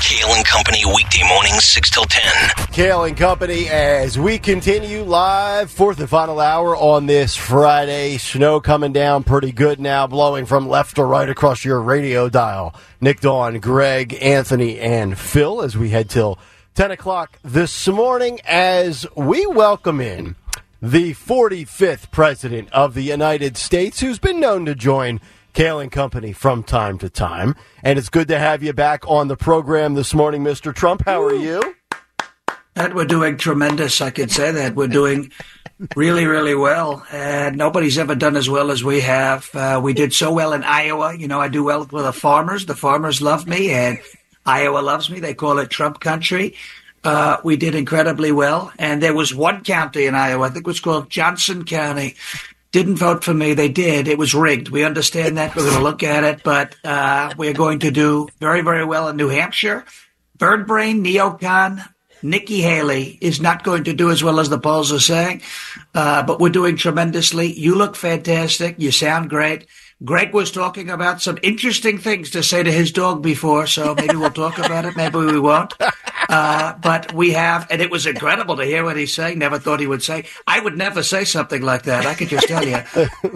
Kayal and Company weekday mornings 6 till 10. Kayal and Company as we continue live fourth and final hour on this Friday. Snow coming down pretty good now, blowing from left to right across your radio dial. Nick Dawn, Greg, Anthony, and Phil as we head till 10 o'clock this morning as we welcome in the 45th President of the United States who's been known to join Kayal and Company from time to time. And it's good to have you back on the program this morning, Mr. Trump. How are you? That we're doing tremendous. I could say that we're doing really, really well. And nobody's ever done as well as we have. Uh, we did so well in Iowa. You know, I do well with the farmers. The farmers love me, and Iowa loves me. They call it Trump country. Uh, we did incredibly well. And there was one county in Iowa, I think it was called Johnson County, didn't vote for me. They did. It was rigged. We understand that. We're going to look at it, but uh, we're going to do very, very well in New Hampshire. Bird Brain, Neocon, Nikki Haley is not going to do as well as the polls are saying, uh, but we're doing tremendously. You look fantastic. You sound great. Greg was talking about some interesting things to say to his dog before, so maybe we'll talk about it. Maybe we won't. Uh, but we have, and it was incredible to hear what he's saying. Never thought he would say. I would never say something like that. I could just tell you.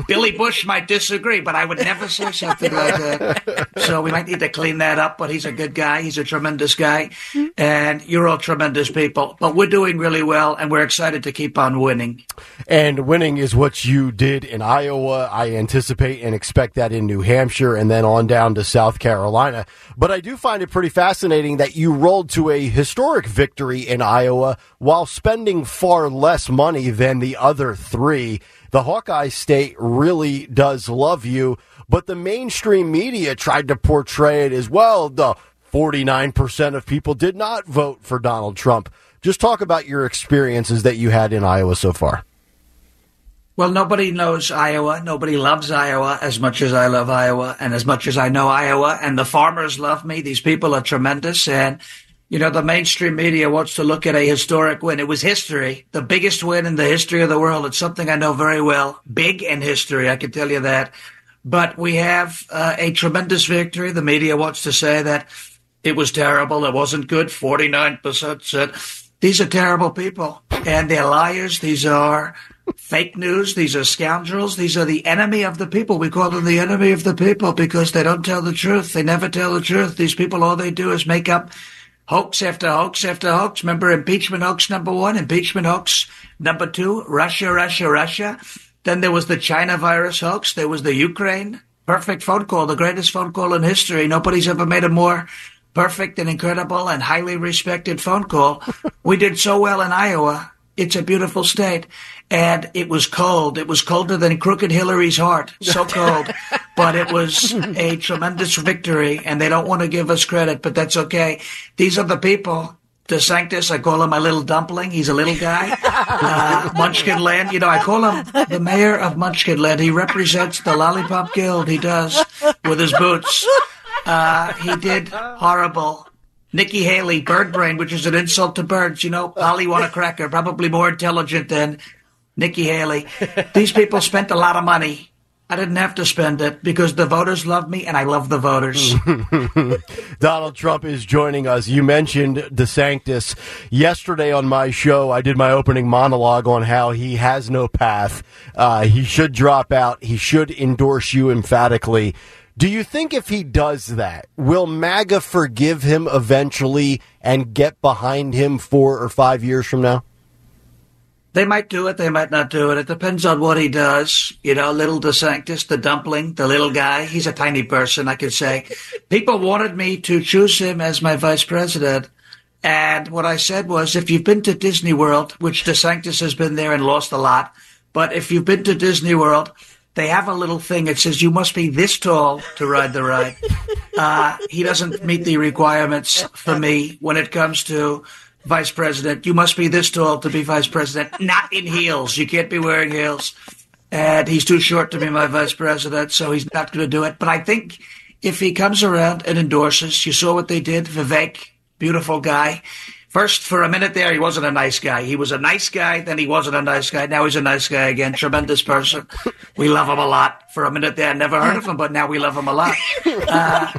Billy Bush might disagree, but I would never say something like that. So we might need to clean that up. But he's a good guy. He's a tremendous guy, and you're all tremendous people. But we're doing really well, and we're excited to keep on winning. And winning is what you did in Iowa. I anticipate and expect that in New Hampshire and then on down to South Carolina. But I do find it pretty fascinating that you rolled to a historic victory in Iowa while spending far less money than the other three. The Hawkeye state really does love you, but the mainstream media tried to portray it as well. The 49% of people did not vote for Donald Trump. Just talk about your experiences that you had in Iowa so far. Well, nobody knows Iowa. Nobody loves Iowa as much as I love Iowa and as much as I know Iowa. And the farmers love me. These people are tremendous. And, you know, the mainstream media wants to look at a historic win. It was history, the biggest win in the history of the world. It's something I know very well. Big in history, I can tell you that. But we have uh, a tremendous victory. The media wants to say that it was terrible. It wasn't good. 49% said these are terrible people and they're liars. These are fake news. These are scoundrels. These are the enemy of the people. We call them the enemy of the people because they don't tell the truth. They never tell the truth. These people, all they do is make up hoax after hoax after hoax. Remember impeachment hoax number one, impeachment hoax number two, Russia, Russia, Russia. Then there was the China virus hoax. There was the Ukraine perfect phone call, the greatest phone call in history. Nobody's ever made a more perfect and incredible and highly respected phone call. we did so well in Iowa. It's a beautiful state. And it was cold. It was colder than Crooked Hillary's heart. So cold. but it was a tremendous victory. And they don't want to give us credit, but that's okay. These are the people. DeSantis, I call him my little dumpling. He's a little guy. Uh, Munchkin Land, you know, I call him the mayor of Munchkin Land. He represents the Lollipop Guild. He does with his boots. Uh, he did horrible. Nikki Haley, bird brain, which is an insult to birds. You know, Polly want a cracker, probably more intelligent than Nikki Haley. These people spent a lot of money. I didn't have to spend it because the voters love me and I love the voters. Donald Trump is joining us. You mentioned DeSantis. Yesterday on my show, I did my opening monologue on how he has no path. Uh, he should drop out. He should endorse you emphatically. Do you think if he does that, will MAGA forgive him eventually and get behind him four or five years from now? They might do it, they might not do it. It depends on what he does. You know, little DeSantis, the dumpling, the little guy, he's a tiny person, I could say. People wanted me to choose him as my vice president. And what I said was, if you've been to Disney World, which DeSantis has been there and lost a lot, but if you've been to Disney World, they have a little thing that says you must be this tall to ride the ride. Uh, he doesn't meet the requirements for me when it comes to vice president. You must be this tall to be vice president, not in heels. You can't be wearing heels. And he's too short to be my vice president, so he's not going to do it. But I think if he comes around and endorses, you saw what they did. Vivek, beautiful guy. First, for a minute there, he wasn't a nice guy. He was a nice guy, then he wasn't a nice guy. Now he's a nice guy again. Tremendous person. We love him a lot. For a minute there, I never heard of him, but now we love him a lot. Uh,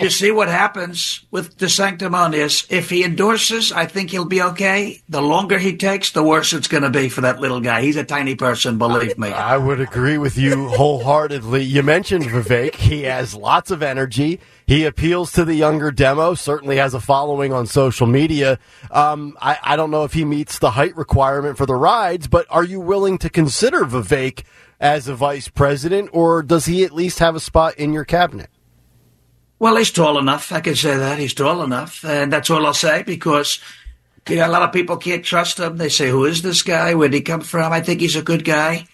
you see what happens with DeSanctimonious. If he endorses, I think he'll be okay. The longer he takes, the worse it's going to be for that little guy. He's a tiny person, believe me. I would agree with you wholeheartedly. You mentioned Vivek. He has lots of energy. He appeals to the younger demo, certainly has a following on social media. Um, I, I don't know if he meets the height requirement for the rides, but are you willing to consider Vivek as a vice president, or does he at least have a spot in your cabinet? Well, he's tall enough. I can say that. He's tall enough. And that's all I'll say because you know, a lot of people can't trust him. They say, who is this guy? Where'd he come from? I think he's a good guy.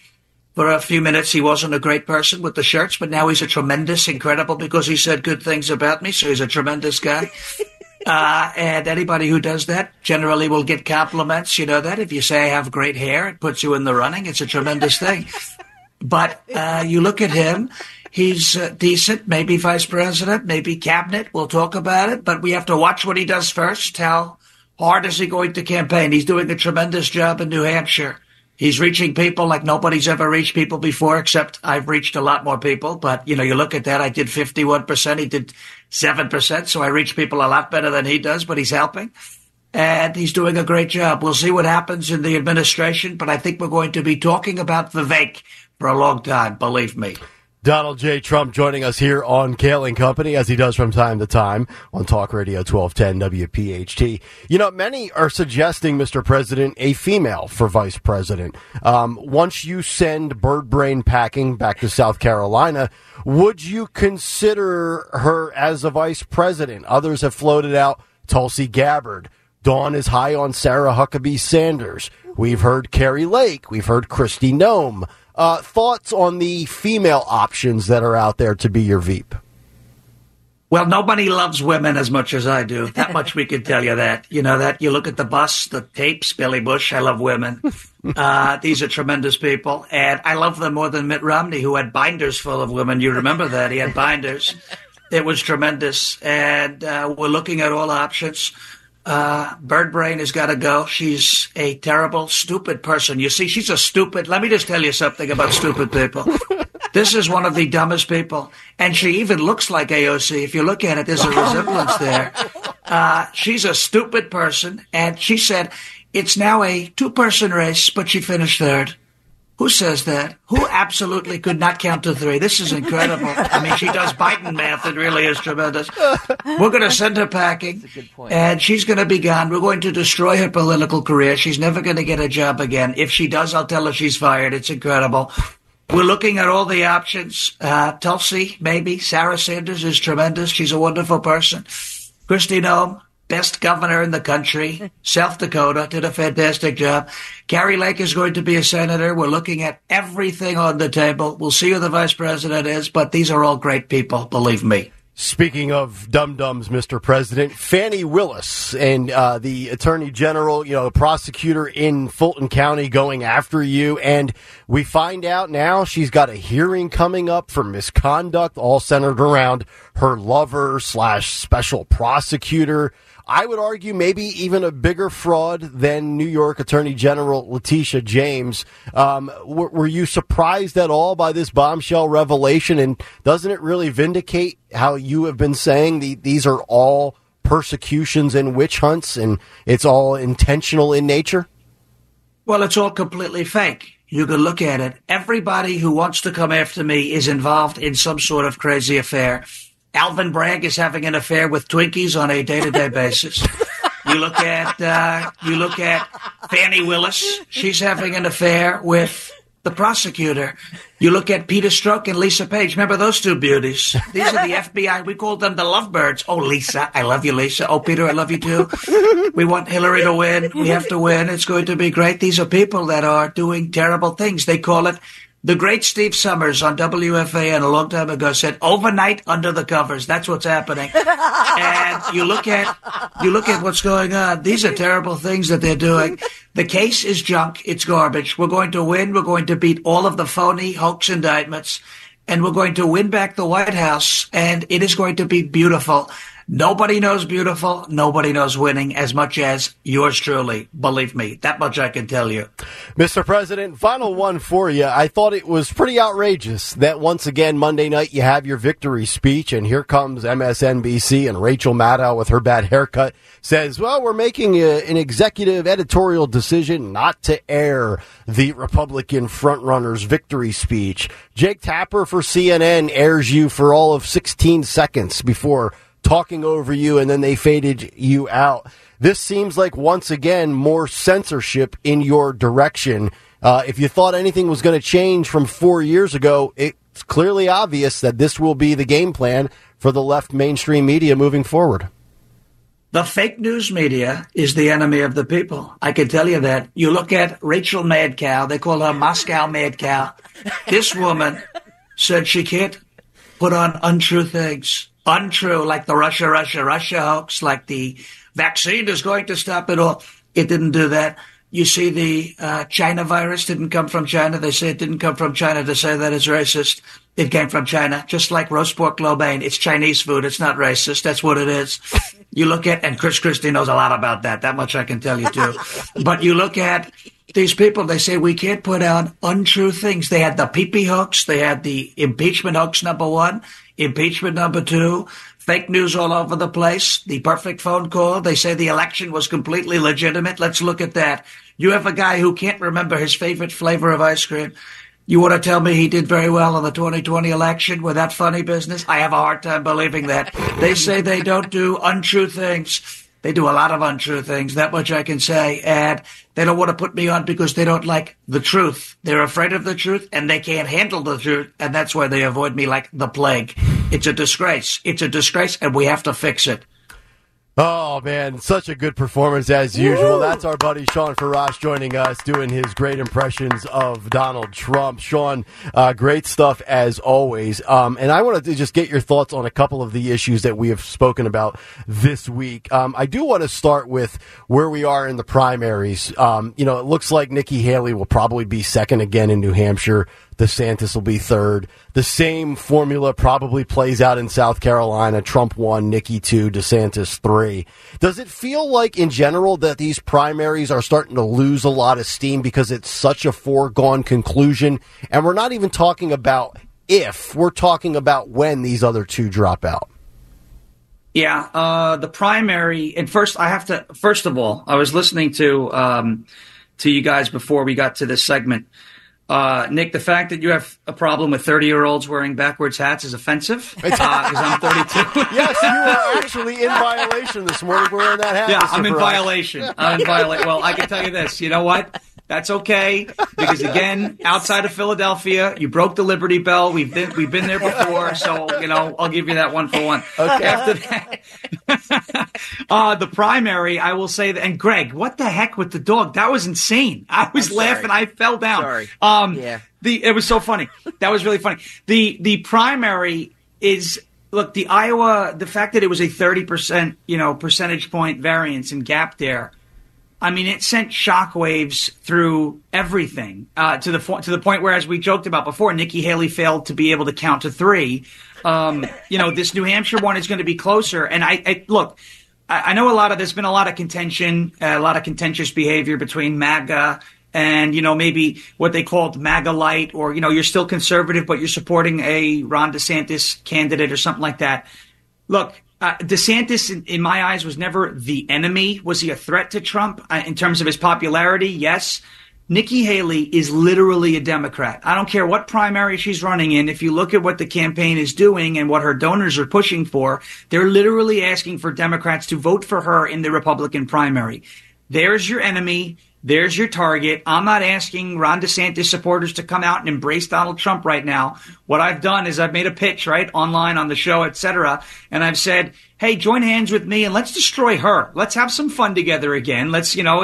For a few minutes, he wasn't a great person with the shirts, but now he's a tremendous, incredible because he said good things about me. So he's a tremendous guy. Uh, and anybody who does that generally will get compliments. You know that if you say I have great hair, it puts you in the running. It's a tremendous thing. But uh, you look at him, he's uh, decent, maybe vice president, maybe cabinet. We'll talk about it, but we have to watch what he does first. How hard is he going to campaign? He's doing a tremendous job in New Hampshire. He's reaching people like nobody's ever reached people before, except I've reached a lot more people. But, you know, you look at that, I did 51%, he did 7%, so I reach people a lot better than he does, but he's helping. And he's doing a great job. We'll see what happens in the administration, but I think we're going to be talking about Vivek for a long time, believe me. Donald J. Trump joining us here on Kayal and Company, as he does from time to time on Talk Radio 1210 WPHT. You know, many are suggesting, Mr. President, a female for vice president. Um, once you send Bird Brain packing back to South Carolina, would you consider her as a vice president? Others have floated out Tulsi Gabbard. Dawn is high on Sarah Huckabee Sanders. We've heard Kari Lake. We've heard Kristi Noem. Uh, thoughts on the female options that are out there to be your Veep? Well, nobody loves women as much as I do. That much we can tell you that. You know that you look at the bus, the tapes, Billy Bush. I love women. Uh, these are tremendous people, and I love them more than Mitt Romney, who had binders full of women. You remember that he had binders. It was tremendous, and uh, we're looking at all options. Uh, Bird Brain has got to go. She's a terrible, stupid person. You see, she's a stupid. Let me just tell you something about stupid people. this is one of the dumbest people. And she even looks like AOC. If you look at it, there's a resemblance there. Uh, she's a stupid person. And she said it's now a two person race, but she finished third. Who says that? Who absolutely could not count to three? This is incredible. I mean, she does Biden math. It really is tremendous. We're going to send her packing, and she's going to be gone. We're going to destroy her political career. She's never going to get a job again. If she does, I'll tell her she's fired. It's incredible. We're looking at all the options. Uh, Tulsi, maybe. Sarah Sanders is tremendous. She's a wonderful person. Kristi Noem, best governor in the country. South Dakota did a fantastic job. Kari Lake is going to be a senator. We're looking at everything on the table. We'll see who the vice president is, but these are all great people, believe me. Speaking of dum dums, Mr. President, Fani Willis and uh, the Attorney General, you know, the prosecutor in Fulton County going after you. And we find out now she's got a hearing coming up for misconduct, all centered around her lover slash special prosecutor. I would argue maybe even a bigger fraud than New York Attorney General Letitia James. Um, were, were, you surprised at all by this bombshell revelation? And doesn't it really vindicate how you have been saying the, these are all persecutions and witch hunts and it's all intentional in nature? Well, it's all completely fake. You can look at it. Everybody who wants to come after me is involved in some sort of crazy affair. Alvin Bragg is having an affair with Twinkies on a day-to-day basis. You look at uh, you look at Fani Willis. She's having an affair with the prosecutor. You look at Peter Strzok and Lisa Page. Remember those two beauties? These are the FBI. We call them the lovebirds. Oh, Lisa, I love you, Lisa. Oh, Peter, I love you too. We want Hillary to win. We have to win. It's going to be great. These are people that are doing terrible things. They call it the great Steve Somers on WFAN a long time ago said, "Overnight under the covers." That's what's happening. and you look at you look at what's going on. These are terrible things that they're doing. The case is junk. It's garbage. We're going to win. We're going to beat all of the phony hoax indictments, and we're going to win back the White House. And it is going to be beautiful. Nobody knows beautiful. Nobody knows winning as much as yours truly. Believe me, that much I can tell you. Mr. President, final one for you. I thought it was pretty outrageous that once again Monday night you have your victory speech, and here comes MSNBC and Rachel Maddow with her bad haircut says, "Well, we're making a, an executive editorial decision not to air the Republican frontrunner's victory speech." Jake Tapper for CNN airs you for all of 16 seconds before talking over you and then they faded you out. This seems like once again more censorship in your direction. Uh, if you thought anything was going to change from four years ago, it's clearly obvious that this will be the game plan for the left mainstream media moving forward. The fake news media is the enemy of the people. I can tell you that. You look at Rachel Madcow, they call her Moscow Madcow. This woman said she can't put on untrue things untrue, like the Russia, Russia, Russia hoax, like the vaccine is going to stop it all. It didn't do that. You see, the uh, China virus didn't come from China. They say it didn't come from China to say that it's racist. It came from China, just like roast pork lo mein. It's Chinese food. It's not racist. That's what it is. You look at, and Chris Christie knows a lot about that. That much I can tell you too. but you look at these people, they say we can't put out untrue things. They had the pee hoax. They had the impeachment hoax, number one. Impeachment number two, fake news all over the place, the perfect phone call. They say the election was completely legitimate. Let's look at that. You have a guy who can't remember his favorite flavor of ice cream. You want to tell me he did very well in the 2020 election with that funny business? I have a hard time believing that. They say they don't do untrue things. They do a lot of untrue things. That much I can say. And they don't want to put me on because they don't like the truth. They're afraid of the truth and they can't handle the truth. And that's why they avoid me like the plague. It's a disgrace. It's a disgrace and we have to fix it. Oh man, such a good performance as usual. Woo! That's our buddy Shawn Farash joining us, doing his great impressions of Donald Trump. Shawn, uh, great stuff as always. Um, and I wanted to just get your thoughts on a couple of the issues that we have spoken about this week. Um, I do want to start with where we are in the primaries. Um, you know, it looks like Nikki Haley will probably be second again in New Hampshire. DeSantis will be third. The same formula probably plays out in South Carolina. Trump one, Nikki two, DeSantis three. Does it feel like in general that these primaries are starting to lose a lot of steam because it's such a foregone conclusion? And we're not even talking about if, we're talking about when these other two drop out. Yeah, uh, the primary, and first I have to, first of all, I was listening to, um, to you guys before we got to this segment. Uh, Nick, the fact that you have a problem with 30 year olds wearing backwards hats is offensive because uh, I'm 32. yes, you are actually in violation this morning wearing that hat. Yeah, I'm in violation. I'm in violation. Well, I can tell you this. You know what? That's okay because again, outside of Philadelphia, you broke the Liberty Bell. We've been we've been there before, so you know I'll give you that one for one. Okay. After that, uh, the primary, I will say that. And Greg, what the heck with the dog? That was insane. I was laughing. I fell down. Sorry. Um, yeah. The it was so funny. That was really funny. The the primary is look the Iowa. The fact that it was a thirty percent you know percentage point variance and gap there I mean, it sent shockwaves through everything uh, to the to the point where, as we joked about before, Nikki Haley failed to be able to count to three. Um, you know, this New Hampshire one is going to be closer. And I, I look, I, I, know a lot of there's been a lot of contention, a lot of contentious behavior between MAGA and you know maybe what they called MAGA light, or you know you're still conservative but you're supporting a Ron DeSantis candidate or something like that. Look, uh, DeSantis, in, in, my eyes, was never the enemy. Was he a threat to Trump uh, in terms of his popularity? Yes. Nikki Haley is literally a Democrat. I don't care what primary she's running in. If you look at what the campaign is doing and what her donors are pushing for, they're literally asking for Democrats to vote for her in the Republican primary. There's your enemy. There's your target. I'm not asking Ron DeSantis supporters to come out and embrace Donald Trump right now. What I've done is I've made a pitch, right, online on the show, etc., and I've said, hey, join hands with me and let's destroy her. Let's have some fun together again. Let's, you know,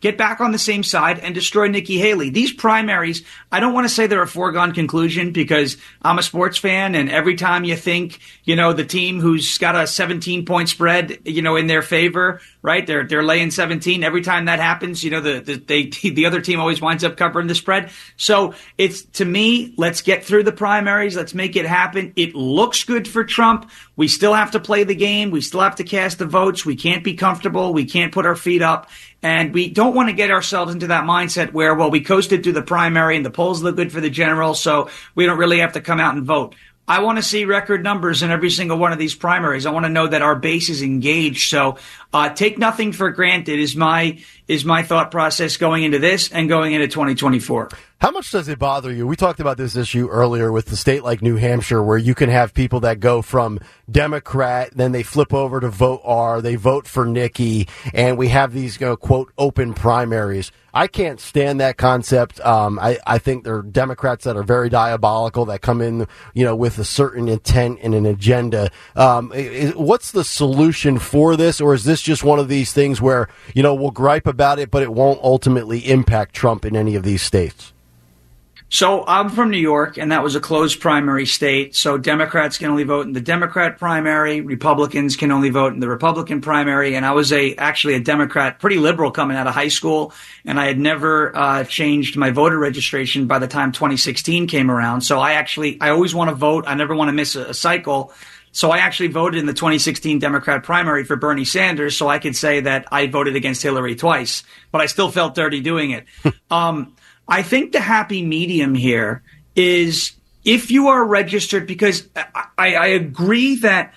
get back on the same side and destroy Nikki Haley. These primaries, I don't want to say they're a foregone conclusion because I'm a sports fan and every time you think, you know, the team who's got a 17 point spread, you know, in their favor, right? They're, they're laying 17. Every time that happens, you know, the the, the they the other team always winds up covering the spread. So it's to me, let's get through the primaries. Let's make it happen. It looks good for Trump. We still have to play the game. We still have to cast the votes. We can't be comfortable. We can't put our feet up. And we don't want to get ourselves into that mindset where, well, we coasted through the primary and the polls look good for the general, so we don't really have to come out and vote. I want to see record numbers in every single one of these primaries. I want to know that our base is engaged. So uh, take nothing for granted is my is my thought process going into this and going into 2024. How much does it bother you? We talked about this issue earlier with the state like New Hampshire, where you can have people that go from Democrat, then they flip over to vote R, they vote for Nikki, and we have these, you know, quote, open primaries. I can't stand that concept. Um, I, I think there are Democrats that are very diabolical that come in, you know, with a certain intent and an agenda. Um, is, what's the solution for this, or is this just one of these things where, you know, we'll gripe about it, but it won't ultimately impact Trump in any of these states? So I'm from New York, and that was a closed primary state. So Democrats can only vote in the Democrat primary. Republicans can only vote in the Republican primary. And I was a actually a Democrat, pretty liberal coming out of high school, and I had never uh, changed my voter registration by the time 2016 came around. So I actually I always want to vote. I never want to miss a, a cycle. So I actually voted in the 2016 Democrat primary for Bernie Sanders, so I could say that I voted against Hillary twice, but I still felt dirty doing it. um, I think the happy medium here is if you are registered, because I, I agree that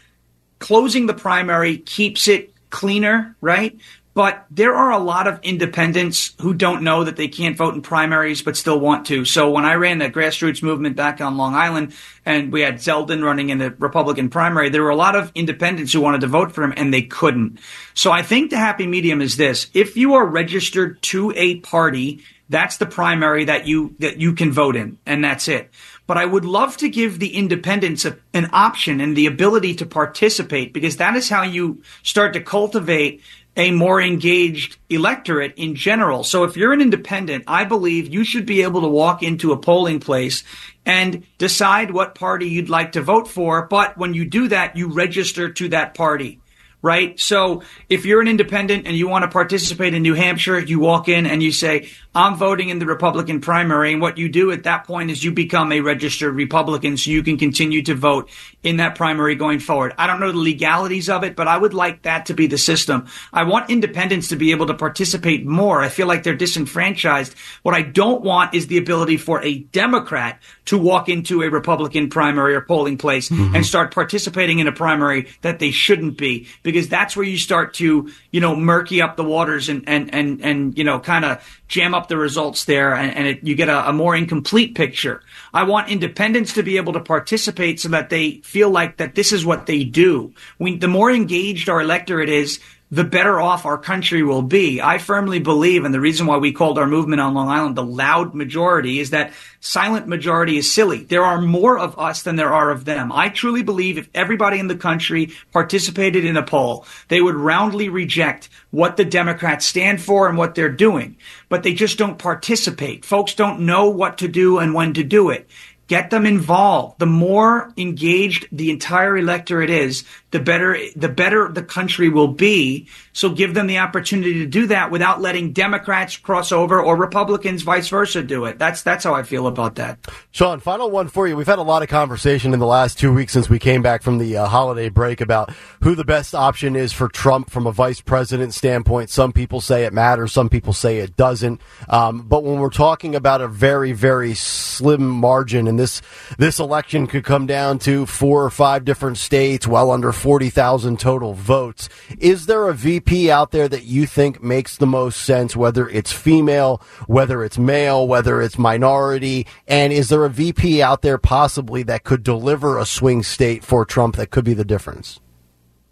closing the primary keeps it cleaner, right? But there are a lot of independents who don't know that they can't vote in primaries but still want to. So when I ran the grassroots movement back on Long Island and we had Zeldin running in the Republican primary, there were a lot of independents who wanted to vote for him and they couldn't. So I think the happy medium is this. If you are registered to a party that's the primary that you that you can vote in, and that's it. But I would love to give the independents a, an option and the ability to participate because that is how you start to cultivate a more engaged electorate in general. So if you're an independent, I believe you should be able to walk into a polling place and decide what party you'd like to vote for. But when you do that, you register to that party right? So if you're an independent and you want to participate in New Hampshire, you walk in and you say, I'm voting in the Republican primary. And what you do at that point is you become a registered Republican so you can continue to vote in that primary going forward. I don't know the legalities of it, but I would like that to be the system. I want independents to be able to participate more. I feel like they're disenfranchised. What I don't want is the ability for a Democrat to walk into a Republican primary or polling place mm-hmm. and start participating in a primary that they shouldn't be because that's where you start to, you know, murky up the waters and, and, and, and, you know, kind of jam up the results there and, and it, you get a, a more incomplete picture. I want independents to be able to participate so that they feel like that this is what they do. We, the more engaged our electorate is, the better off our country will be. I firmly believe, and the reason why we called our movement on Long Island the loud majority is that silent majority is silly. There are more of us than there are of them. I truly believe if everybody in the country participated in a poll, they would roundly reject what the Democrats stand for and what they're doing. But they just don't participate. Folks don't know what to do and when to do it. Get them involved. The more engaged the entire electorate is, the better the better the country will be. So give them the opportunity to do that without letting Democrats cross over or Republicans vice versa do it. That's that's how I feel about that. Shawn, final one for you. We've had a lot of conversation in the last two weeks since we came back from the uh, holiday break about who the best option is for Trump from a vice president standpoint. Some people say it matters, some people say it doesn't. Um, but when we're talking about a very very slim margin, and this this election could come down to four or five different states, well under 40,000 total votes. Is there a VP out there that you think makes the most sense, whether it's female, whether it's male, whether it's minority? And is there a VP out there possibly that could deliver a swing state for Trump that could be the difference?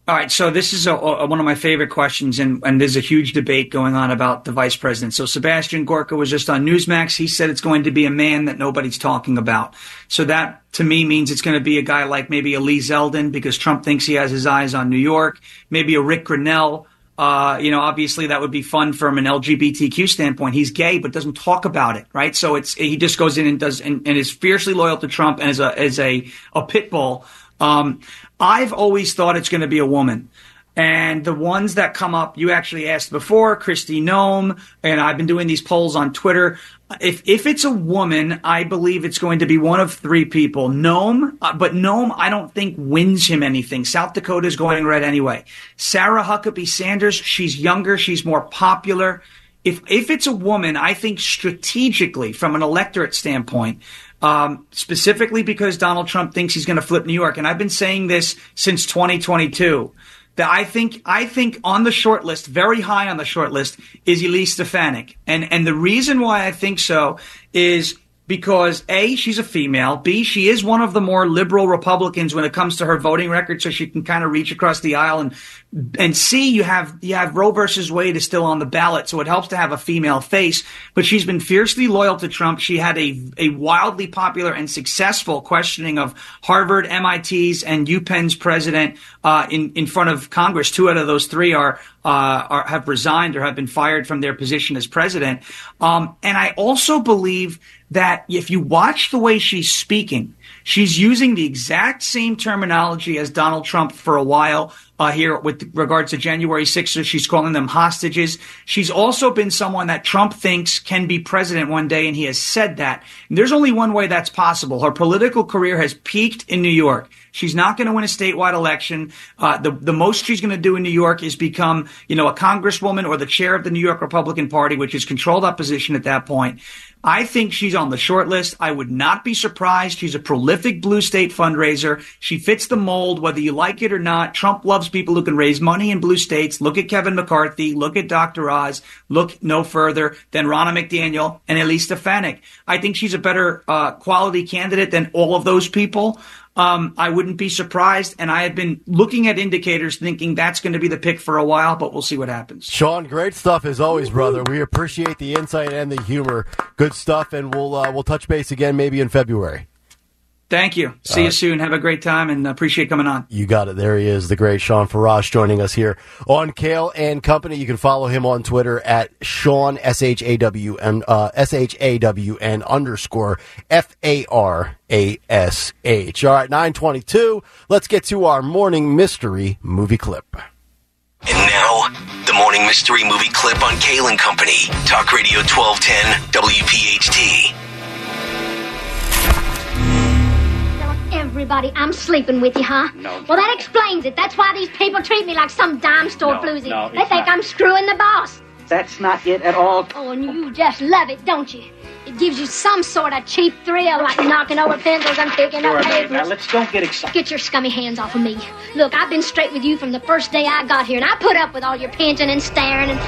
All right, so this is a, a, one of my favorite questions, and, and, there's a huge debate going on about the vice president. So Sebastian Gorka was just on Newsmax. He said it's going to be a man that nobody's talking about. So that to me means it's going to be a guy like maybe a Lee Zeldin because Trump thinks he has his eyes on New York. Maybe a Rick Grinnell. Uh, you know, obviously that would be fun from an LGBTQ standpoint. He's gay, but doesn't talk about it, right? So it's he just goes in and does and, and is fiercely loyal to Trump and is a as a a pit bull. Um, I've always thought it's going to be a woman. And the ones that come up, you actually asked before, Kristi Noem, and I've been doing these polls on Twitter. If if it's a woman, I believe it's going to be one of three people. Noem, uh, but Noem, I don't think wins him anything. South Dakota is going red anyway. Sarah Huckabee Sanders, she's younger, she's more popular. If if it's a woman, I think strategically, from an electorate standpoint, um, specifically because Donald Trump thinks he's going to flip New York, and I've been saying this since 2022 that I think I think on the short list, very high on the short list, is Elise Stefanik. And and the reason why I think so is because A, she's a female. B, she is one of the more liberal Republicans when it comes to her voting record, so she can kind of reach across the aisle. And and C, you have you have Roe versus Wade is still on the ballot, so it helps to have a female face. But she's been fiercely loyal to Trump. She had a a wildly popular and successful questioning of Harvard, MIT's, and UPenn's president uh, in in front of Congress. Two out of those three are uh, are, have resigned or have been fired from their position as president. Um, and I also believe that if you watch the way she's speaking, she's using the exact same terminology as Donald Trump for a while uh, here with regards to January 6th. She's calling them hostages. She's also been someone that Trump thinks can be president one day, and he has said that. And there's only one way that's possible. Her political career has peaked in New York. She's not going to win a statewide election. Uh, the the most she's going to do in New York is become, you know, a congresswoman or the chair of the New York Republican Party, which is controlled opposition at that point. I think she's on the short list. I would not be surprised. She's a prolific blue state fundraiser. She fits the mold, whether you like it or not. Trump loves people who can raise money in blue states. Look at Kevin McCarthy. Look at Dr. Oz. Look no further than Ronna McDaniel and Elise Stefanik. I think she's a better uh, quality candidate than all of those people um, I wouldn't be surprised. And I have been looking at indicators thinking that's going to be the pick for a while, but we'll see what happens. Shawn, great stuff as always, brother. We appreciate the insight and the humor. Good stuff, and we'll uh, we'll touch base again maybe in February. Thank you. See you soon. Have a great time and appreciate coming on. You got it. There he is, the great Shawn Farash joining us here on Kayal and Company. You can follow him on Twitter at Shawn S H A W N uh, S H A W N underscore F A R A S H. All right, nine twenty two. Let's get to our morning mystery movie clip. And now, the morning mystery movie clip on Kale and Company. Talk Radio 1210 WPHT. Everybody, I'm sleeping with you, huh? No. Well, that explains it. That's why these people treat me like some dime store No, floozy. no, they think not. I'm screwing the boss. That's not it at all. Oh, and you just love it, don't you? It gives you some sort of cheap thrill, like knocking over pencils and picking Sure, up now, papers. now let's don't get excited. Get your scummy hands off of me. Look, I've been straight with you from the first day I got here, and I put up with all your pinching and staring and.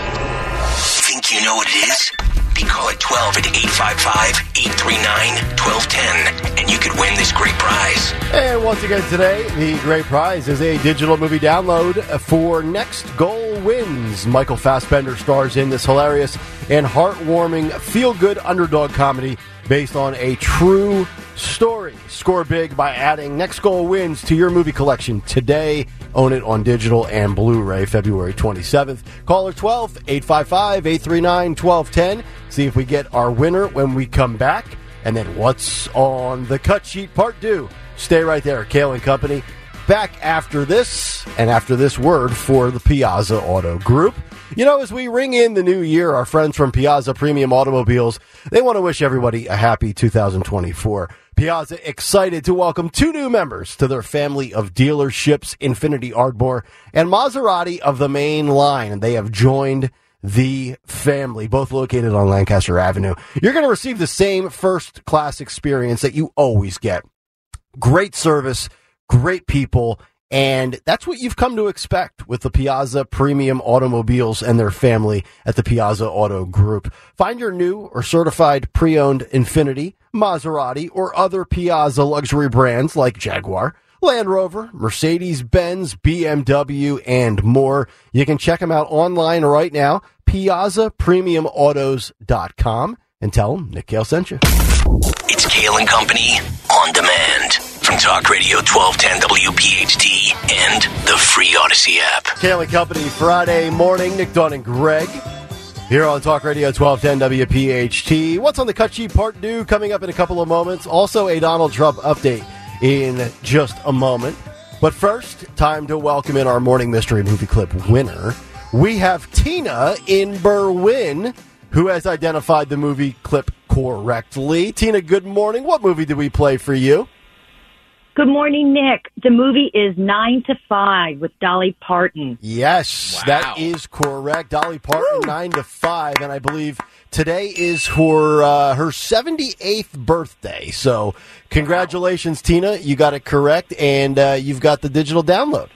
Think you know what it is? Be call at 12 at 855 839 1210 and you could win this great prize. And once again today, the great prize is a digital movie download for Next Goal Wins. Michael Fassbender stars in this hilarious and heartwarming feel-good underdog comedy based on a true story. Score big by adding Next Goal Wins to your movie collection today. Own it on digital and Blu-ray February 27th. Caller 12 855 839 1210. See if we get our winner when we come back. And then what's on the cut sheet part two? Stay right there, Kayal and Company. Back after this, and after this word for the Piazza Auto Group. You know, as we ring in the new year, our friends from Piazza Premium Automobiles, they want to wish everybody a happy 2024. Piazza excited to welcome two new members to their family of dealerships, Infiniti Ardmore and Maserati of the main line, and they have joined the family, both located on Lancaster Avenue. You're going to receive the same first class experience that you always get. Great service, great people, and that's what you've come to expect with the Piazza Premium Automobiles and their family at the Piazza Auto Group. Find your new or certified pre-owned Infiniti, Maserati, or other Piazza luxury brands like Jaguar. Land Rover, Mercedes Benz, BMW, and more. You can check them out online right now, piazzapremiumautos.com, and tell them Nick Kayal sent you. It's Kayal and Company on demand Talk Radio 1210 WPHT and the free Odyssey app. Kaylee Company, Friday morning, Nick, Dawn, and Greg. Here on Talk Radio 1210 WPHT. What's on the cut sheet part two coming up in a couple of moments. Also, a Donald Trump update in just a moment. But first, time to welcome in our morning mystery movie clip winner. We have Tina in Berwyn, who has identified the movie clip correctly. Tina, good morning. What movie did we play for you? Good morning, Nick. The movie is Nine to Five with Dolly Parton. Yes, Wow. that is correct. Dolly Parton, nine to five, and I believe today is her uh, her seventy eighth birthday. So, congratulations, Tina! You got it correct, and uh, you've got the digital download.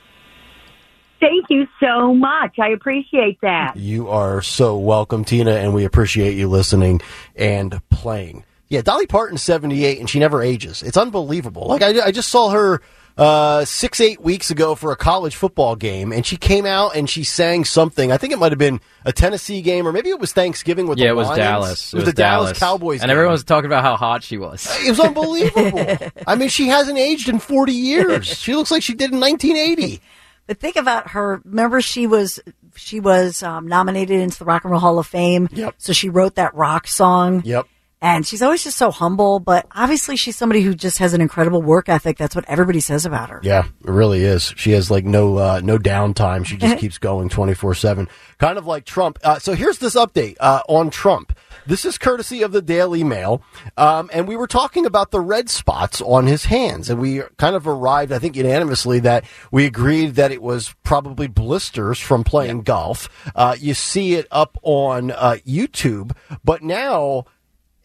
Thank you so much. I appreciate that. You are so welcome, Tina, and we appreciate you listening and playing. Yeah, Dolly Parton's 78 and she never ages. It's unbelievable. Like, I, I just saw her uh, six, eight weeks ago for a college football game, and she came out and she sang something. I think it might have been a Tennessee game, or maybe it was Thanksgiving with Yeah, the it was Lions. Dallas. It was, the Dallas, Cowboys. and game. everyone was talking about how hot she was. It was unbelievable. I mean, she hasn't aged in 40 years. She looks like she did in 1980. But think about her. Remember, she was she was um, nominated into the Rock and Roll Hall of Fame. Yep. So she wrote that rock song. Yep. And she's always just so humble, but obviously she's somebody who just has an incredible work ethic. That's what everybody says about her. Yeah, it really is. She has like no uh, no downtime. She just keeps going twenty four seven, kind of like Trump. Uh, so here's this update uh, on Trump. This is courtesy of the Daily Mail, um, and we were talking about the red spots on his hands, and we kind of arrived, I think, unanimously that we agreed that it was probably blisters from playing golf. Uh, you see it up on uh, YouTube, but now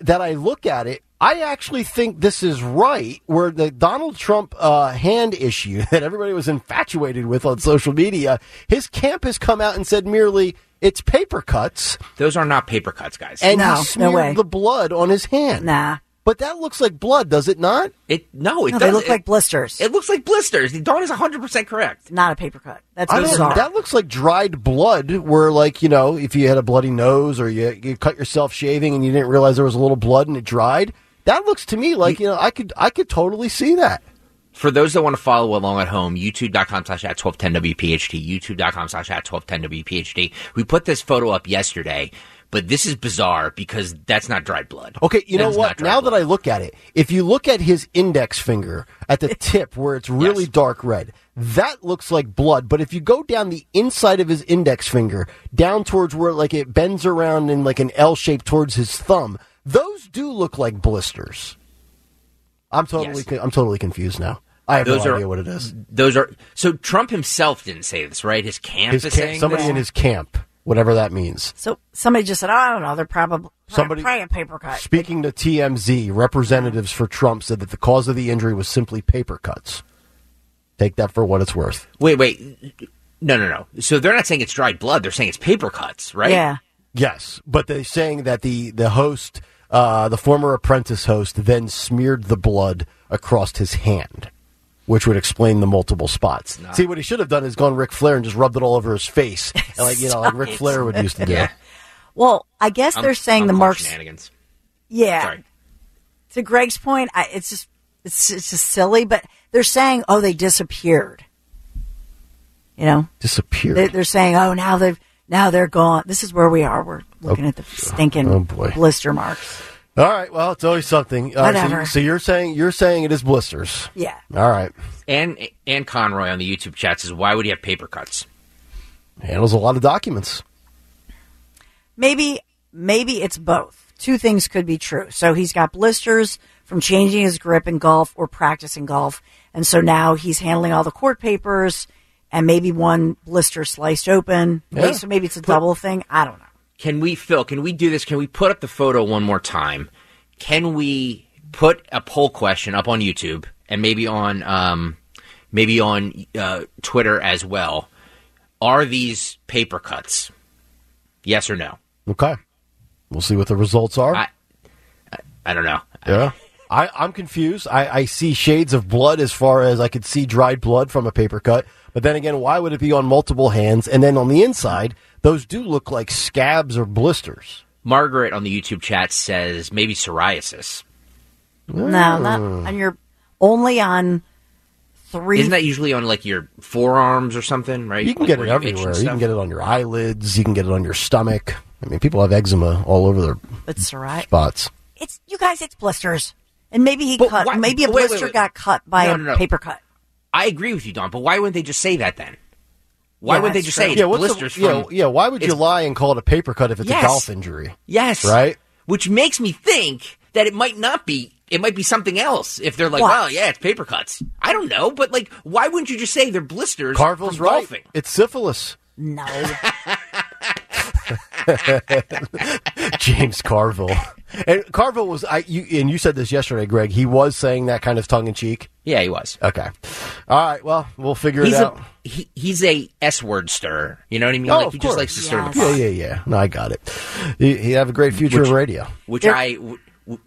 that I look at it, I actually think this is right. Where the Donald Trump uh, hand issue that everybody was infatuated with on social media, his camp has come out and said merely it's paper cuts, Those are not paper cuts, guys. and No, he no smeared way. the blood on his hand. Nah. But that looks like blood, does it not? it no, it No, does, they look it, like blisters. It looks like blisters. Dawn is hundred percent correct. Not a paper cut. That's bizarre. that looks like dried blood, where like you know, if you had a bloody nose or you, you cut yourself shaving and you didn't realize there was a little blood and it dried. That looks to me like you know, I could I could totally see that. For those that want to follow along at home, youtube.com slash at 1210WPHT, youtube.com slash at 1210WPHT. We put this photo up yesterday, but this is bizarre because that's not dried blood. Okay, you know what? Now blood. that I look at it, if you look at his index finger at the tip where it's really Yes. dark red, that looks like blood. But if you go down the inside of his index finger, down towards where like it bends around in like an L shape towards his thumb, those do look like blisters. I'm totally Yes. I'm totally confused now. I have Those no are- idea what it is. Those are so Trump himself didn't say this, right? His camp His is camp, somebody in his camp, whatever that means. so somebody just said, oh, I don't know. They're probably Somebody- probably a paper cut. Speaking to TMZ, representatives for Trump said that the cause of the injury was simply paper cuts. Take that for what it's worth. Wait, wait. No, no, no. So they're not saying it's dried blood. They're saying it's paper cuts, right? Yeah. Yes, but they're saying that the the host, uh, the former apprentice host, then smeared the blood across his hand, which would explain the multiple spots. See, what he should have done is gone Ric Flair and just rubbed it all over his face, and like you know, like Ric Flair would used to do. Yeah. Well, I guess I'm- they're saying I'm the calling marks. shenanigans. Yeah. Sorry. To Greg's point, I, it's just it's, it's just silly, but they're saying, oh, they disappeared. You know, Disappeared. they, they're saying, oh, now they've now they're gone. This is where we are. We're looking oh, at the stinking oh, boy. blister marks. All right, well, it's always something. Uh, so- Whatever. So, you're saying you're saying it is blisters. Yeah. All right, And and Conroy on the YouTube chat says, "Why would he have paper cuts?" handles a lot of documents. Maybe maybe it's both. Two things could be true. So he's got blisters from changing his grip in golf or practicing golf, and so now he's handling all the court papers, and maybe one blister sliced open. Yeah. So maybe it's a double thing. I don't know. Can we, Phil? Can we do this? Can we put up the photo one more time? Can we put a poll question up on YouTube and maybe on um, maybe on uh, Twitter as well? Are these paper cuts? Yes or no? Okay, we'll see what the results are. I I don't know. Yeah. I, I'm confused. I, I see shades of blood as far as I could see dried blood from a paper cut. But then again, why would it be on multiple hands? And then on the inside, those do look like scabs or blisters. Margaret on the YouTube chat says maybe psoriasis. No, not and you're only on three. Isn't that usually on like your forearms or something? Right? You can Like, get it you itch and everywhere. You can get it on your eyelids. You can get it on your stomach. I mean, people have eczema all over their but psoriasis. spots. It's you guys. It's blisters, and maybe he But cut. why- Maybe a wait, wait, blister wait. got cut by No, a no, no. paper cut. I agree with you, Dawn. But why wouldn't they just say that then? Why Yeah, would they just true. say it's yeah, what's the- blisters yeah, yeah. Why would you lie and call it a paper cut if it's Yes. a golf injury? Yes. Right? Which makes me think that it might not be. It might be something else. If they're like, What? well, yeah, it's paper cuts. I don't know, but like, why wouldn't you just say they're blisters Carville's from right. golfing? It's syphilis. No. James Carville. And Carville was I you and you said this yesterday, Greg. He was saying that kind of tongue in cheek. Yeah, he was. Okay. All right. Well, we'll figure He's it out. a he, he's a s word stir. You know what I mean? Oh, like of he course. just likes to stir the pot. yeah, yeah, yeah. No, I got it. He, he have a great future Which- in radio. which There- I w-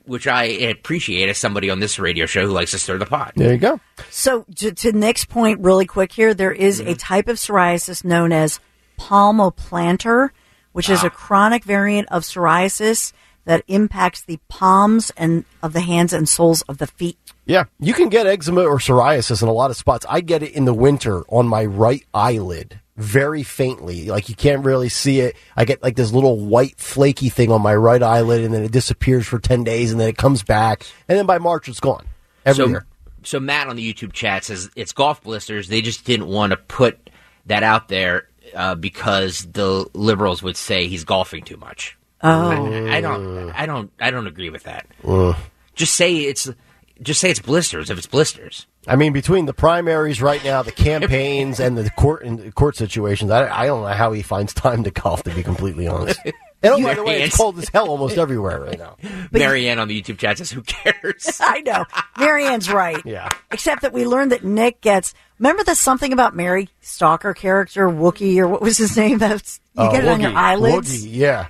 which I appreciate as somebody on this radio show who likes to stir the pot. There you go. So to, to Nick's point, really quick here, there is Mm-hmm. a type of psoriasis known as palmoplantar, which Ah. is a chronic variant of psoriasis that impacts the palms and of the hands and soles of the feet. Yeah, you can get eczema or psoriasis in a lot of spots. I get it in the winter on my right eyelid, very faintly. Like you can't really see it. I get like this little white flaky thing on my right eyelid, and then it disappears for ten days, and then it comes back, and then by March it's gone. Every so, year. so Matt on the YouTube chat says it's golf blisters. They just didn't want to put that out there uh, because the liberals would say he's golfing too much. Oh. I, I don't. I don't. I don't agree with that. Just say it's. Just say it's blisters if it's blisters. I mean, between the primaries right now, the campaigns, and the court and court situations, I, I don't know how he finds time to golf. To be completely honest. And oh, by the way, it's cold as hell almost everywhere right now. Marianne on the YouTube chat says, "Who cares?" I know. Marianne's right. Yeah. Except that we learned that Nick gets. Remember the something about Mary Stalker character Wookie or what was his name? That's you Oh, get it on your eyelids. Woogie, yeah,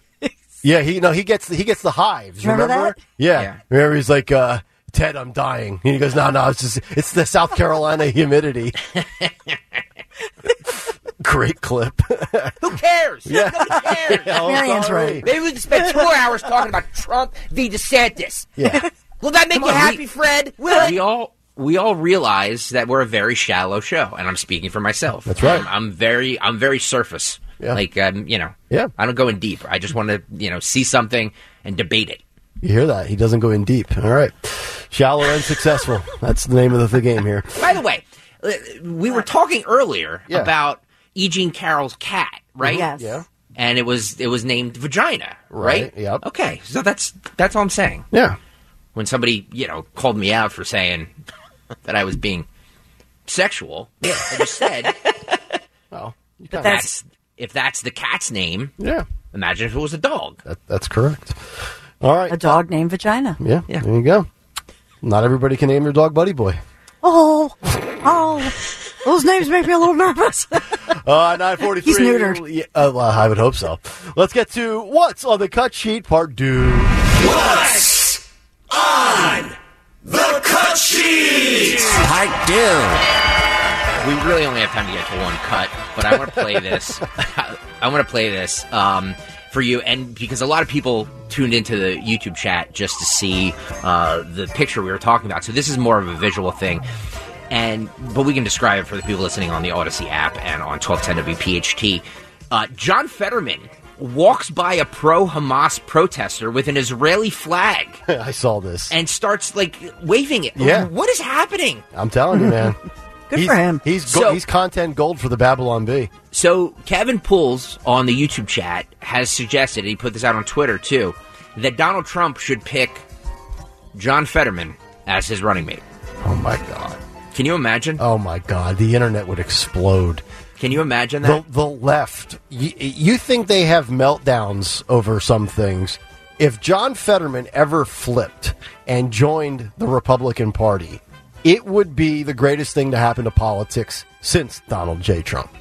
yeah. He no, he gets the, he gets the hives. Remember Remember? that? Yeah. Yeah. Remember he's like, uh, Ted, I'm dying. And he goes, No, no, it's just it's the South Carolina humidity. Great clip. Who cares? Yeah. Nobody cares. Oh, Marianne's sorry. right. Maybe we can spend two more hours talking about Trump v. DeSantis. Yeah. Will that make Come you on, happy, we- Fred? Will we all we all realize that we're a very shallow show, and I'm speaking for myself. That's right. I'm, I'm very I'm very surface. Yeah. Like um, you know. Yeah. I don't go in deep. I just want to you know see something and debate it. You hear that? He doesn't go in deep. All right. Shallow and successful. That's the name of the game here. By the way, uh, we were talking earlier Yeah. about E. Jean Carroll's cat, right? Yes. Yeah. And it was it was named Vagina, right? Right, yep. Okay, so that's that's all I'm saying. Yeah. when somebody you know called me out for saying that I was being sexual, yeah. I just said Well, you But kinda- that's if that's the cat's name. yeah. Imagine if it was a dog. That, that's correct. All right. A dog named Vagina. Yeah, Yeah. There you go. Not everybody can name their dog Buddy Boy. Oh, oh, those names make me a little nervous. Uh, 943. He's neutered. Yeah, uh, well, I would hope so. Let's get to what's on the cut sheet, part two. What's on the cut sheet? Part do. We really only have time to get to one cut, but I want to play this. I want to play this um, for you, and because a lot of people tuned into the YouTube chat just to see uh, the picture we were talking about. So this is more of a visual thing, and but we can describe it for the people listening on the Audacy app and on 1210 WPHT. Uh, John Fetterman walks by a pro-Hamas protester with an Israeli flag I saw this. and starts like waving it. Yeah. what is happening? I'm telling you, man. Good he's, for him. He's go- So- he's content gold for the Babylon Bee. So Kevin Pools on the YouTube chat has suggested, and he put this out on Twitter too, that Donald Trump should pick John Fetterman as his running mate. Oh my god. Can you imagine? Oh my god. The internet would explode. Can you imagine The, that? the left. You, you think they have meltdowns over some things? If John Fetterman ever flipped and joined the Republican Party, it would be the greatest thing to happen to politics since Donald J. Trump.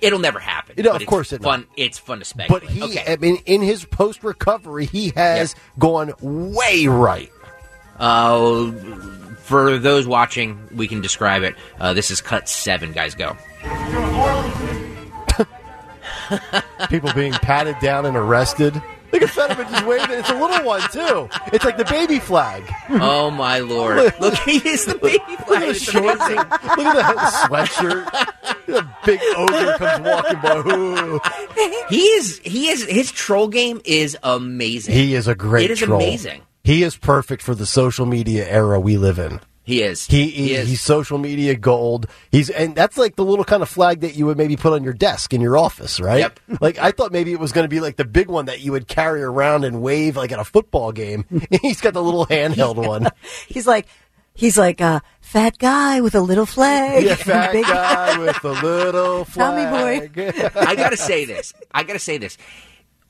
It'll never happen. You know, of course it fun. It's fun to speculate. But he, okay. I mean, in his post recovery, he has gone way right. Uh, for those watching, we can describe it. Uh, this is cut seven. Guys, go. People being patted down and arrested. Look at Fetterman just waving. It's a little one too. It's like the baby flag. Oh my lord! Look, he is the baby flag. Look at the shorts. Look at that sweatshirt. The big ogre comes walking by. Ooh. He is. He is. His troll game is amazing. He is a great It is troll. amazing. He is perfect for the social media era we live in. He is. He, he is. he's social media gold. He's and that's like the little kind of flag that you would maybe put on your desk in your office, right? Yep. Like I thought maybe it was going to be like the big one that you would carry around and wave like at a football game. he's got the little handheld one. He's like, he's like a fat guy with a little flag. Yeah, fat Big- guy with a little flag. Tommy boy. I gotta say this. I gotta say this.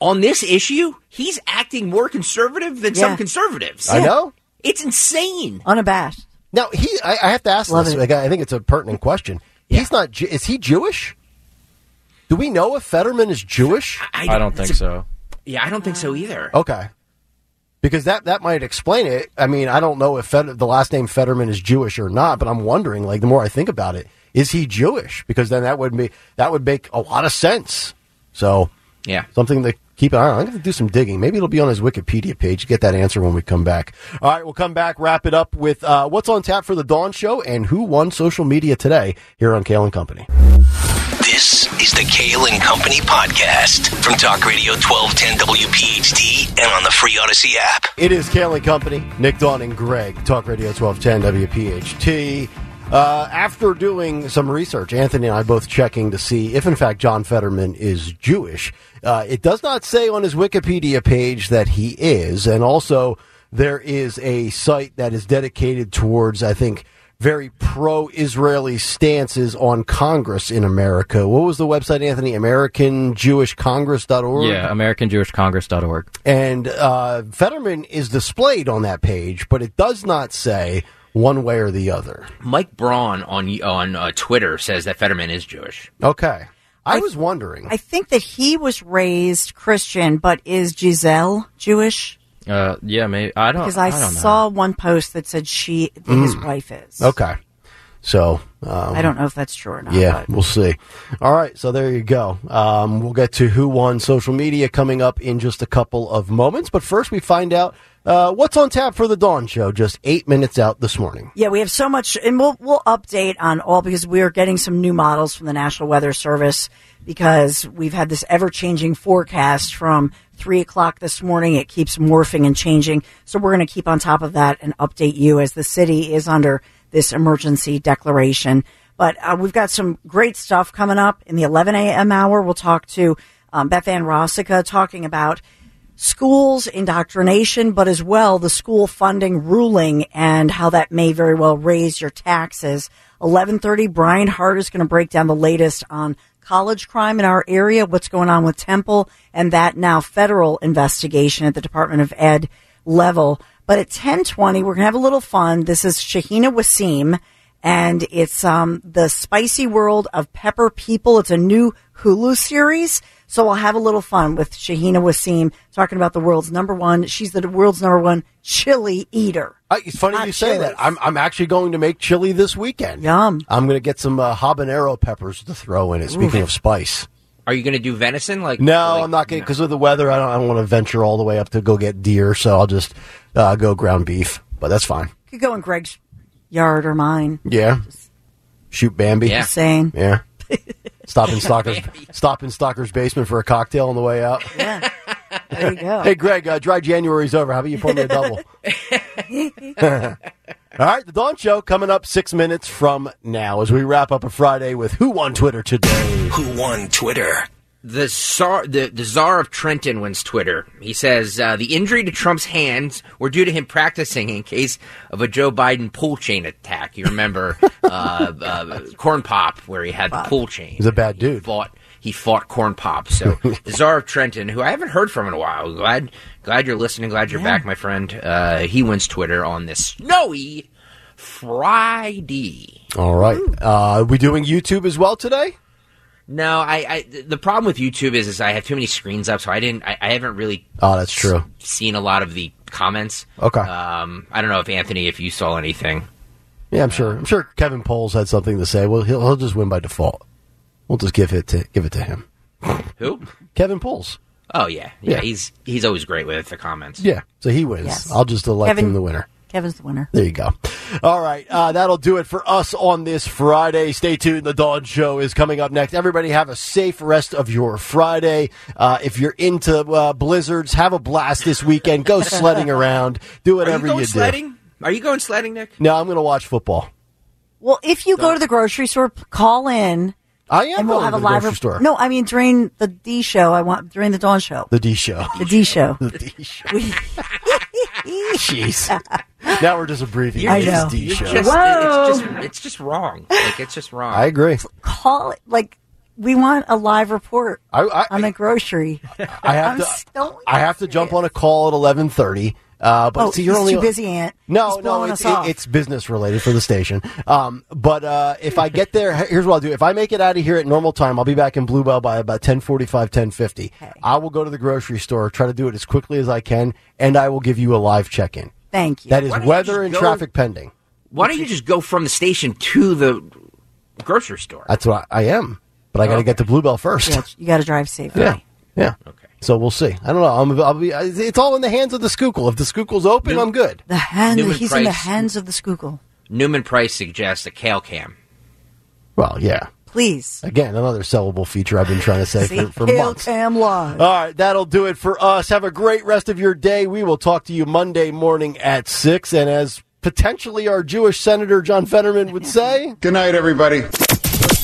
On this issue, he's acting more conservative than Yeah. some conservatives. I know. It's insane. Unabashed. Now he, I, I have to ask Love this. it. Like, I think it's a pertinent question. He's not. Is he Jewish? Do we know if Fetterman is Jewish? I don't think so. Yeah, I don't think so either. Okay. Because that, that might explain it. I mean, I don't know if Fed, the last name Fetterman is Jewish or not, but I'm wondering, like, the more I think about it, is he Jewish? Because then that would be that would make a lot of sense. So, Yeah. something to keep an eye on. I'm going to do some digging. Maybe it'll be on his Wikipedia page. Get that answer when we come back. All right, we'll come back, wrap it up with uh, what's on tap for the Dawn Show and who won social media today here on Kayal and Company. This is the Kayal and Company podcast from Talk Radio 1210 WPHT and on the free Audacy app. It is Kayal and Company, Nick Dawn and Greg, Talk Radio 1210 WPHT. Uh, after doing some research, Anthony and I both checking to see if, in fact, John Fetterman is Jewish. Uh, it does not say on his Wikipedia page that he is. And also, there is a site that is dedicated towards, I think, very pro Israeli stances on Congress in America. What was the website, Anthony? AmericanJewishCongress.org? Yeah, AmericanJewishCongress.org. And uh, Fetterman is displayed on that page, but it does not say one way or the other. Mike Braun on on uh, Twitter says that Fetterman is Jewish. Okay. I, was wondering. I think that he was raised Christian, but is Gisele Jewish? Uh, yeah, maybe I don't. Because I, I, don't know. saw one post that said she, that his wife is. okay. So, um, I don't know if that's true or not. Yeah, but- we'll see. All right, so there you go. Um, we'll get to who won social media coming up in just a couple of moments. But first, we find out uh, what's on tap for the Dawn Show just eight minutes out this morning. Yeah, we have so much, and we'll we'll update on all because we are getting some new models from the National Weather Service because we've had this ever changing forecast from three o'clock this morning. It keeps morphing and changing, so we're going to keep on top of that and update you as the city is under this emergency declaration. But uh, we've got some great stuff coming up in the 11 a.m. hour. We'll talk to um, Beth Ann Rosica talking about schools indoctrination, but as well the school funding ruling and how that may very well raise your taxes. 1130, Brian Hart is going to break down the latest on college crime in our area, what's going on with Temple, and that now federal investigation at the Department of Ed level. But at 1020, we're going to have a little fun. This is Shahina Wasim and it's um, the spicy world of pepper people. It's a new Hulu series, so we'll have a little fun with Shahina Wasim talking about the world's number one. She's the world's number one chili eater. Uh, it's funny Hot you say chilies. that. I'm, I'm actually going to make chili this weekend. Yum. I'm going to get some uh, habanero peppers to throw in it. Speaking of spice. Are you going to do venison? Like No, like- I'm not going because of the weather. I don't, I don't want to venture all the way up to go get deer, so I'll just uh, go ground beef. But that's fine. Could go in Greg's yard or mine. Yeah. Shoot Bambi. Yeah. Just saying. Yeah. Stop in Stocker's stop in Stocker's basement for a cocktail on the way out. Yeah. There you go. Hey Greg, uh, dry January's over. How about you pour me a double? All right, the Dawn Show coming up six minutes from now as we wrap up a Friday with Who Won Twitter today. Who won Twitter? The czar, the, the czar of Trenton wins Twitter. He says uh, the injury to Trump's hands were due to him practicing in case of a Joe Biden pull chain attack. You remember uh, uh, Corn Pop, where he had the pull chain. He's a bad He dude. fought. He fought Corn Pop. So the czar of Trenton, who I haven't heard from in a while. Glad, glad you're listening. Glad you're back, my friend. Uh, he wins Twitter on this snowy Friday. All right, uh, we doing YouTube as well today? No, I, I. The problem with YouTube is, is I have too many screens up, so I didn't. I, I haven't really Oh, that's true. seen a lot of the comments. Okay. Um, I don't know if Anthony, if you saw anything. Yeah, I'm sure. I'm sure Kevin Poles had something to say. Well, he'll, he'll just win by default. We'll just give it to give it to him. Who? Kevin Poles. Oh yeah, yeah. Yeah. He's he's always great with the comments. Yeah, so he wins. Yes. I'll just elect Kevin- him the winner. Kevin's the winner. There you go. All right, uh, that'll do it for us on this Friday. Stay tuned. The Dawn Show is coming up next. Everybody have a safe rest of your Friday. Uh, if you're into uh, blizzards, have a blast this weekend. Go sledding around. Do whatever Are you whatever going do. sledding? Are you going sledding, Nick? No, I'm going to watch football. Well, if you go to the grocery store, call in. I am and we'll going have to a live grocery store. No, I mean during the D show. I want during the Dawn show. The D show. The D show. The D show. Jeez. Now we're just abbreviating. I this know. D show. just, Whoa. it's just it's just wrong. Like it's just wrong. I agree. Call it like we want a live report I, I, on the grocery. I have I'm to. so I have to jump on a call at 11:30. Uh, but oh, see, you're only too busy, Aunt. No, He's no, it's, it- it's business related for the station. Um, but uh, if I get there, here's what I'll do. If I make it out of here at normal time, I'll be back in Bluebell by about 10:45, 10:50. I will go to the grocery store, try to do it as quickly as I can, and I will give you a live check-in. Thank you. That is Why don't you weather and go- traffic pending. Why don't you just go from the station to the grocery store? That's what I, I am. But I got to get to Bluebell first. Yeah, you got to drive safely. Yeah. Yeah. Okay. So we'll see. I don't know. I'm, I'll be. It's all in the hands of the Schuylkill. If the Schuylkill's open, I'm good. The hand. Newman He's in the hands of the Schuylkill. Newman Price suggests a Kayal cam. Well, yeah. Please. Again, another sellable feature I've been trying to say See, for, for months. Cam Live. All right, that'll do it for us. Have a great rest of your day. We will talk to you Monday morning at 6. And as potentially our Jewish Senator John Fetterman would say, Good night, everybody.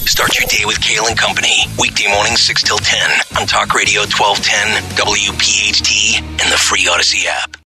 Start your day with Kayal and Company. Weekday mornings 6 till 10 on Talk Radio 1210, WPHT, and the free Audacy app.